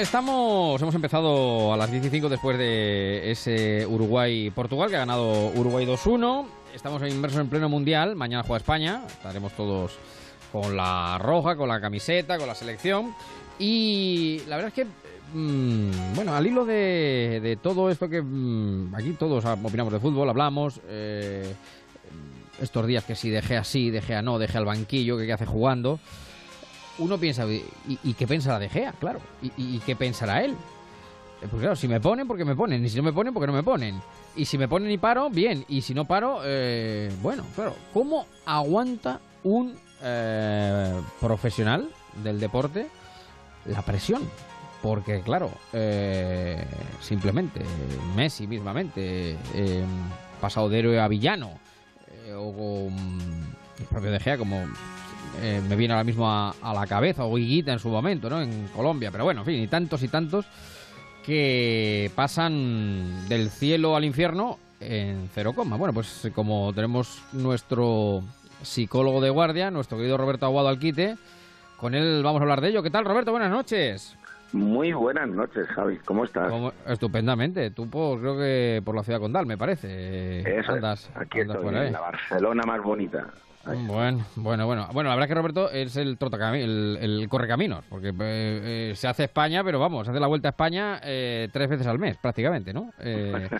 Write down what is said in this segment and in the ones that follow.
Estamos, hemos empezado a las 15 después de ese Uruguay-Portugal que ha ganado Uruguay 2-1. Estamos inmersos en pleno mundial. Mañana juega España. Estaremos todos con la roja, con la camiseta, con la selección. Y la verdad es que, mm, bueno, al hilo de, todo esto que mm, aquí todos opinamos de fútbol, hablamos. Eh, estos días que si dejé así, dejé no, dejé al banquillo, que qué hace jugando uno piensa, ¿y, qué pensará De Gea? Claro, ¿Y, qué pensará él? Eh, pues claro, si me ponen, porque me ponen, y si no me ponen, porque no me ponen. Y si me ponen y paro, bien, y si no paro, eh, bueno, claro, ¿cómo aguanta un eh, profesional del deporte la presión? Porque, claro, simplemente, Messi mismamente, pasado de héroe a villano, o el propio De Gea como eh, me viene ahora mismo a, la cabeza, o Higuita en su momento, ¿no? En Colombia, pero bueno, en fin, y tantos y tantos que pasan del cielo al infierno en cero coma. Bueno, pues como tenemos nuestro psicólogo de guardia, nuestro querido Roberto Aguado Alquite, con él vamos a hablar de ello. ¿Qué tal, Roberto? Buenas noches. Muy buenas noches, Javi. ¿Cómo estás? Estupendamente. Tú, por, creo que por la ciudad condal, me parece. Eso Aquí estoy, en la Barcelona más bonita. Bueno, bueno, bueno. Bueno, la verdad es que Roberto es el el, el correcaminos, porque eh, eh, se hace España, pero vamos, se hace la vuelta a España eh, tres veces al mes, prácticamente, ¿no? de,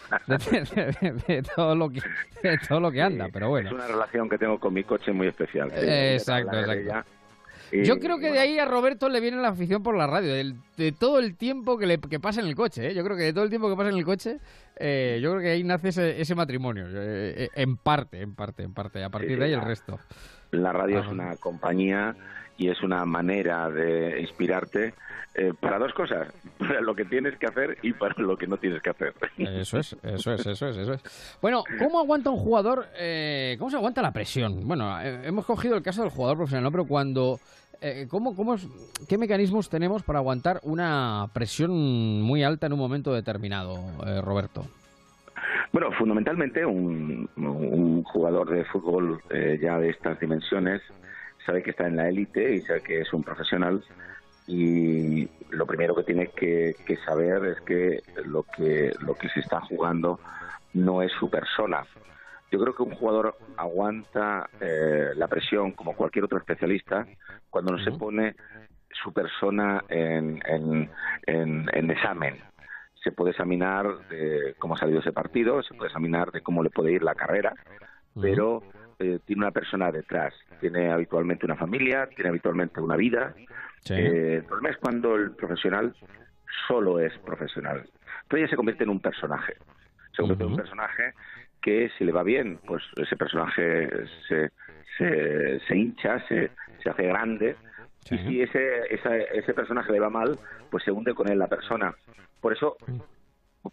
todo lo que, todo lo que anda, pero bueno. Es una relación que tengo con mi coche muy especial. exacto, exacto. Yo creo que de ahí a Roberto le viene la afición por la radio, de, todo el tiempo que, le, que pasa en el coche. ¿eh? Yo creo que de todo el tiempo que pasa en el coche, eh, yo creo que ahí nace ese, matrimonio, eh, en parte, en parte, en parte. A partir de ahí el resto. La radio es una compañía y es una manera de inspirarte para dos cosas, para lo que tienes que hacer y para lo que no tienes que hacer. Eso es, eso es, eso es, eso es. Bueno, ¿cómo aguanta un jugador, cómo se aguanta la presión? Bueno, hemos cogido el caso del jugador profesional, ¿no? pero cuando eh, ¿cómo, cómo ¿qué mecanismos tenemos para aguantar una presión muy alta en un momento determinado, eh, Roberto? Bueno, fundamentalmente un, jugador de fútbol eh, ya de estas dimensiones sabe que está en la élite y sabe que es un profesional y lo primero que tiene que, que, saber es que lo que lo que se está jugando no es su persona, yo creo que un jugador aguanta eh, la presión como cualquier otro especialista cuando no se pone su persona en, en, examen. Se puede examinar de cómo ha salido ese partido, se puede examinar de cómo le puede ir la carrera, pero eh, tiene una persona detrás. Tiene habitualmente una familia, tiene habitualmente una vida. Eh, el problema es cuando el profesional solo es profesional. Entonces ya se convierte en un personaje. Se convierte en un personaje que si le va bien, pues ese personaje se, se, hincha, se, se hace grande, y si ese, ese personaje le va mal, pues se hunde con él la persona. Por eso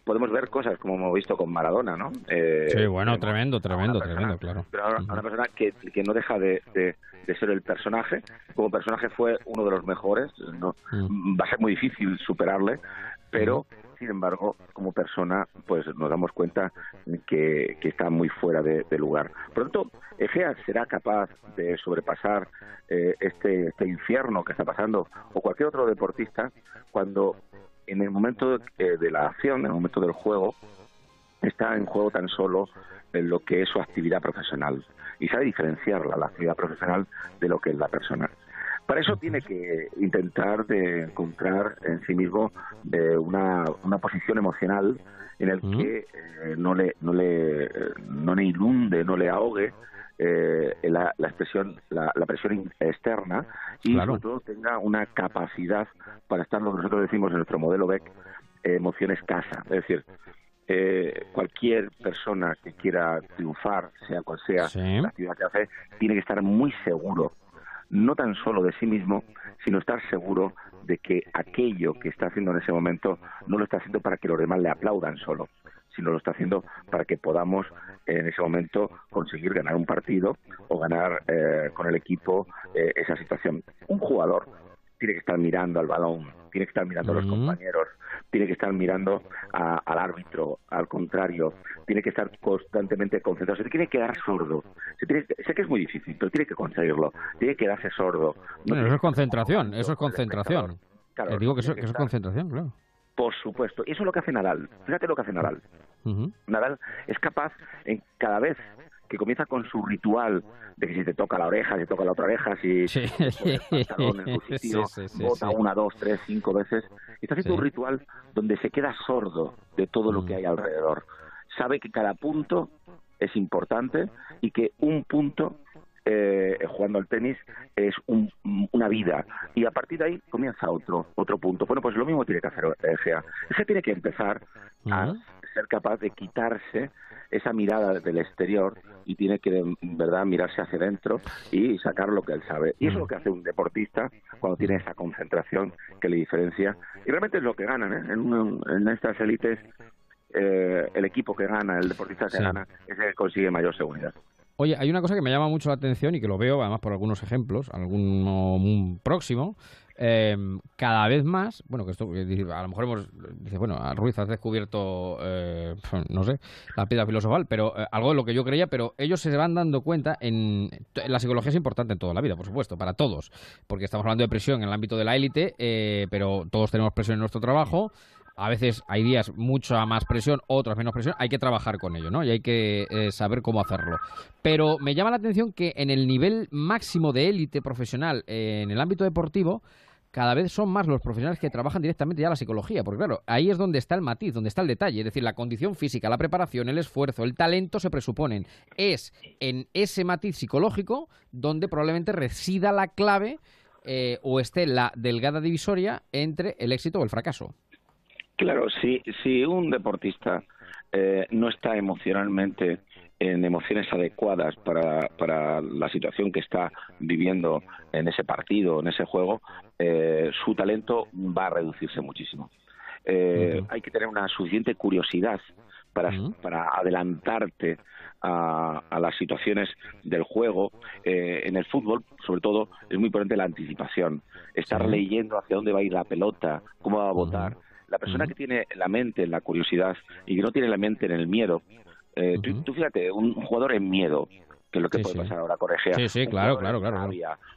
podemos ver cosas como hemos visto con Maradona, ¿no? Eh, sí, bueno, tremendo, tremendo, tremendo, claro. Pero ahora, una persona que, que no deja de, de, ser el personaje, como personaje fue uno de los mejores, no va a ser muy difícil superarle, pero sin embargo, como persona, pues nos damos cuenta que, está muy fuera de, lugar. Por lo tanto, Egea será capaz de sobrepasar eh, este, este infierno que está pasando, o cualquier otro deportista, cuando en el momento de, de la acción, en el momento del juego, está en juego tan solo en lo que es su actividad profesional y sabe diferenciarla, la actividad profesional, de lo que es la personal. Para eso tiene que intentar de encontrar en sí mismo de una, una posición emocional en el que eh, no le no le no le inunde, no le ahogue eh, la, la, expresión, la, presión externa y sobre todo tenga una capacidad para estar lo que nosotros decimos en nuestro modelo BEC, emoción escasa. Es decir, eh, cualquier persona que quiera triunfar, sea cual sea la actividad que hace, tiene que estar muy seguro no tan solo de sí mismo, sino estar seguro de que aquello que está haciendo en ese momento no lo está haciendo para que los demás le aplaudan solo, sino lo está haciendo para que podamos en ese momento conseguir ganar un partido o ganar eh, con el equipo eh, esa situación. Un jugador tiene que estar mirando al balón, tiene que estar mirando a los compañeros, tiene que estar mirando al árbitro, al contrario, tiene que estar constantemente concentrado, se tiene que quedar sordo. sé que es muy difícil, pero tiene que conseguirlo, tiene que quedarse sordo. eso es concentración, eso es concentración. Claro, digo que eso, que es concentración, claro. Por supuesto. Y eso es lo que hace Nadal. Fíjate lo que hace Nadal. Nadal es capaz en cada vez que comienza con su ritual de que si te toca la oreja, si te toca la otra oreja, si sí. bota una, dos, tres, cinco veces. Está haciendo un ritual donde se queda sordo de todo lo que hay alrededor. Sabe que cada punto es importante y que un punto eh, jugando al tenis es una vida y a partir de ahí comienza otro otro punto. Bueno, pues lo mismo tiene que hacer Egea. Egea tiene que empezar a ser capaz de quitarse esa mirada del exterior y tiene que, en verdad, mirarse hacia adentro y sacar lo que él sabe. Y eso es lo que hace un deportista cuando tiene esa concentración que le diferencia. Y realmente es lo que ganan, ¿eh? En, estas élites, eh, el equipo que gana, el deportista que gana, es el que consigue mayor seguridad. Oye, hay una cosa que me llama mucho la atención y que lo veo además por algunos ejemplos, algún próximo, eh, cada vez más, bueno, que esto a lo mejor hemos, dice, bueno, Ruiz has descubierto, eh, no sé, la piedra filosofal, pero eh, algo de lo que yo creía, pero ellos se van dando cuenta en, la psicología es importante en toda la vida, por supuesto, para todos, porque estamos hablando de presión en el ámbito de la élite, eh, pero todos tenemos presión en nuestro trabajo, a veces hay días mucha más presión, otras menos presión, hay que trabajar con ello, ¿no? Y hay que eh, saber cómo hacerlo. Pero me llama la atención que en el nivel máximo de élite profesional, en el ámbito deportivo, cada vez son más los profesionales que trabajan directamente ya la psicología, porque claro, ahí es donde está el matiz, donde está el detalle, es decir, la condición física, la preparación, el esfuerzo, el talento se presuponen. Es en ese matiz psicológico donde probablemente resida la clave eh, o esté la delgada divisoria entre el éxito o el fracaso. Claro, si, si un deportista eh, no está emocionalmente en emociones adecuadas para, para la situación que está viviendo en ese partido, en ese juego, eh, su talento va a reducirse muchísimo. Eh, hay que tener una suficiente curiosidad para, para adelantarte a, a, las situaciones del juego. Eh, en el fútbol, sobre todo, es muy importante la anticipación. Estar leyendo hacia dónde va a ir la pelota, cómo va a votar. La persona que tiene la mente en la curiosidad y que no tiene la mente en el miedo, eh, tú, fíjate, un jugador en miedo, que es lo que puede pasar ahora con Egea. Sí, sí, claro, claro, claro.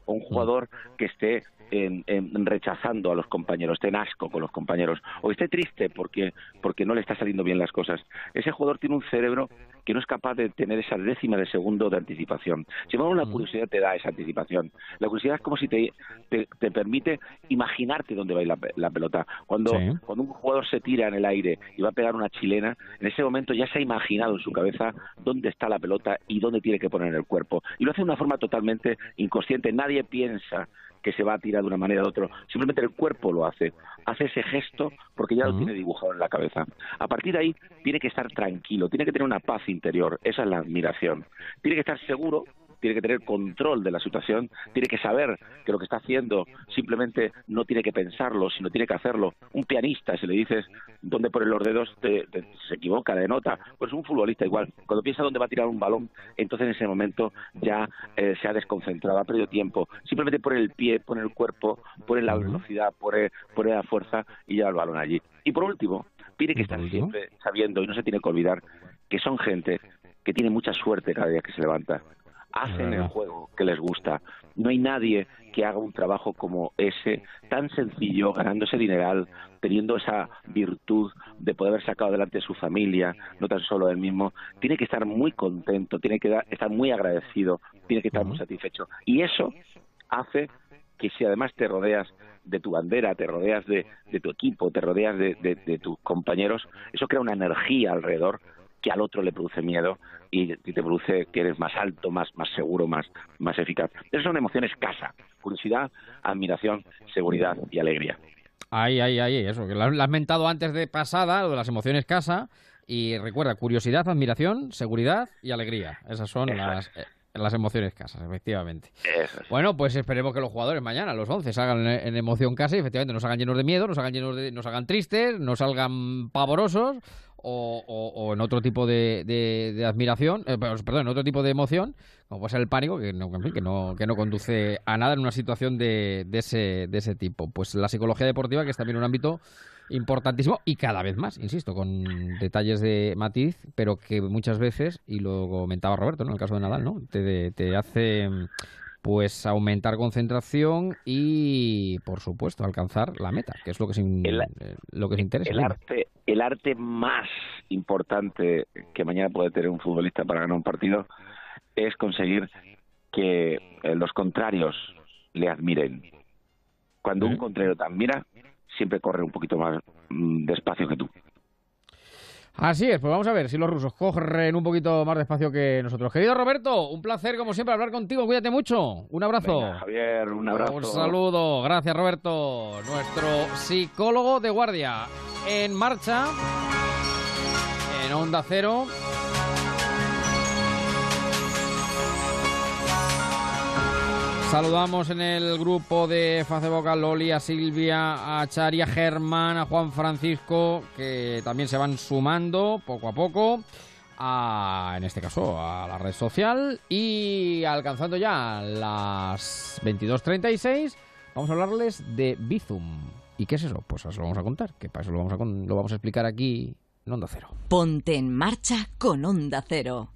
O un jugador que esté rechazando a los compañeros, esté en asco con los compañeros, o esté triste porque, porque no le está saliendo bien las cosas. Ese jugador tiene un cerebro que no es capaz de tener esa décima de segundo de anticipación. Si embargo, la curiosidad te da esa anticipación. La curiosidad es como si te, te, permite imaginarte dónde va a ir la, pelota. Cuando, cuando un jugador se tira en el aire y va a pegar una chilena, en ese momento ya se ha imaginado en su cabeza dónde está la pelota y dónde tiene que poner el cuerpo. Y lo hace de una forma totalmente inconsciente. Nadie piensa que se va a tirar de una manera u otra. Simplemente el cuerpo lo hace. Hace ese gesto porque ya lo tiene dibujado en la cabeza. A partir de ahí tiene que estar tranquilo, tiene que tener una paz interior. Esa es la admiración. Tiene que estar seguro tiene que tener control de la situación, tiene que saber que lo que está haciendo simplemente no tiene que pensarlo, sino tiene que hacerlo. Un pianista, si le dices dónde pone los dedos, se equivoca de nota. Pues un futbolista igual. Cuando piensa dónde va a tirar un balón, entonces en ese momento ya eh, se ha desconcentrado, ha perdido tiempo. Simplemente pone el pie, pone el cuerpo, pone la velocidad, pone, pone la fuerza y lleva el balón allí. Y por último, tiene que estar siempre sabiendo, y no se tiene que olvidar, que son gente que tiene mucha suerte cada día que se levanta hacen el juego que les gusta. No hay nadie que haga un trabajo como ese, tan sencillo, ganándose dineral, teniendo esa virtud de poder haber sacado adelante a su familia, no tan solo él mismo. Tiene que estar muy contento, tiene que estar muy agradecido, tiene que estar muy satisfecho. Y eso hace que si además te rodeas de tu bandera, te rodeas de, tu equipo, te rodeas de tus compañeros, eso crea una energía alrededor que al otro le produce miedo y, te produce que eres más alto, más, más seguro, más, más eficaz. Esas son emociones casa, curiosidad, admiración, seguridad y alegría. Ay, ay, ay, eso, que lo has mentado antes de pasada, lo de las emociones casa, y recuerda, curiosidad, admiración, seguridad y alegría. Esas son las... Eh, las emociones casas, efectivamente. Bueno, pues esperemos que los jugadores mañana, los 11, salgan en emoción casa y efectivamente nos hagan llenos de miedo, nos hagan llenos de, nos hagan tristes, nos salgan pavorosos o, en otro tipo de, de, admiración, eh, perdón, en otro tipo de emoción, como puede ser el pánico, que no, que no, que no conduce a nada en una situación de, de, ese, de ese tipo. Pues la psicología deportiva, que es también un ámbito importantísimo y cada vez más, insisto, con detalles de matiz, pero que muchas veces, y lo comentaba Roberto, ¿no? En el caso de Nadal, ¿no? Te, te hace pues aumentar concentración y, por supuesto, alcanzar la meta, que es lo que, se, eh, lo que interesa. El arte, el arte más importante que mañana puede tener un futbolista para ganar un partido es conseguir que eh, los contrarios le admiren. Cuando un contrario te admira, siempre corre un poquito más mm, despacio que tú. Así es, pues vamos a ver si los rusos corren un poquito más despacio que nosotros. Querido Roberto, un placer como siempre hablar contigo, cuídate mucho. Un abrazo. Javier, un abrazo. Un saludo, gracias Roberto, nuestro psicólogo de guardia. En marcha, en Onda Cero. Saludamos en el grupo de Facebook a Loli, a Silvia, a Chari, a Germán, a Juan Francisco, que también se van sumando poco a poco, a, en este caso a la red social. Y alcanzando ya las 22.36, vamos a hablarles de Bizum. ¿Y qué es eso? Pues eso lo vamos a contar, que para eso lo vamos a, lo vamos a explicar aquí en Onda Cero. Ponte en marcha con Onda Cero.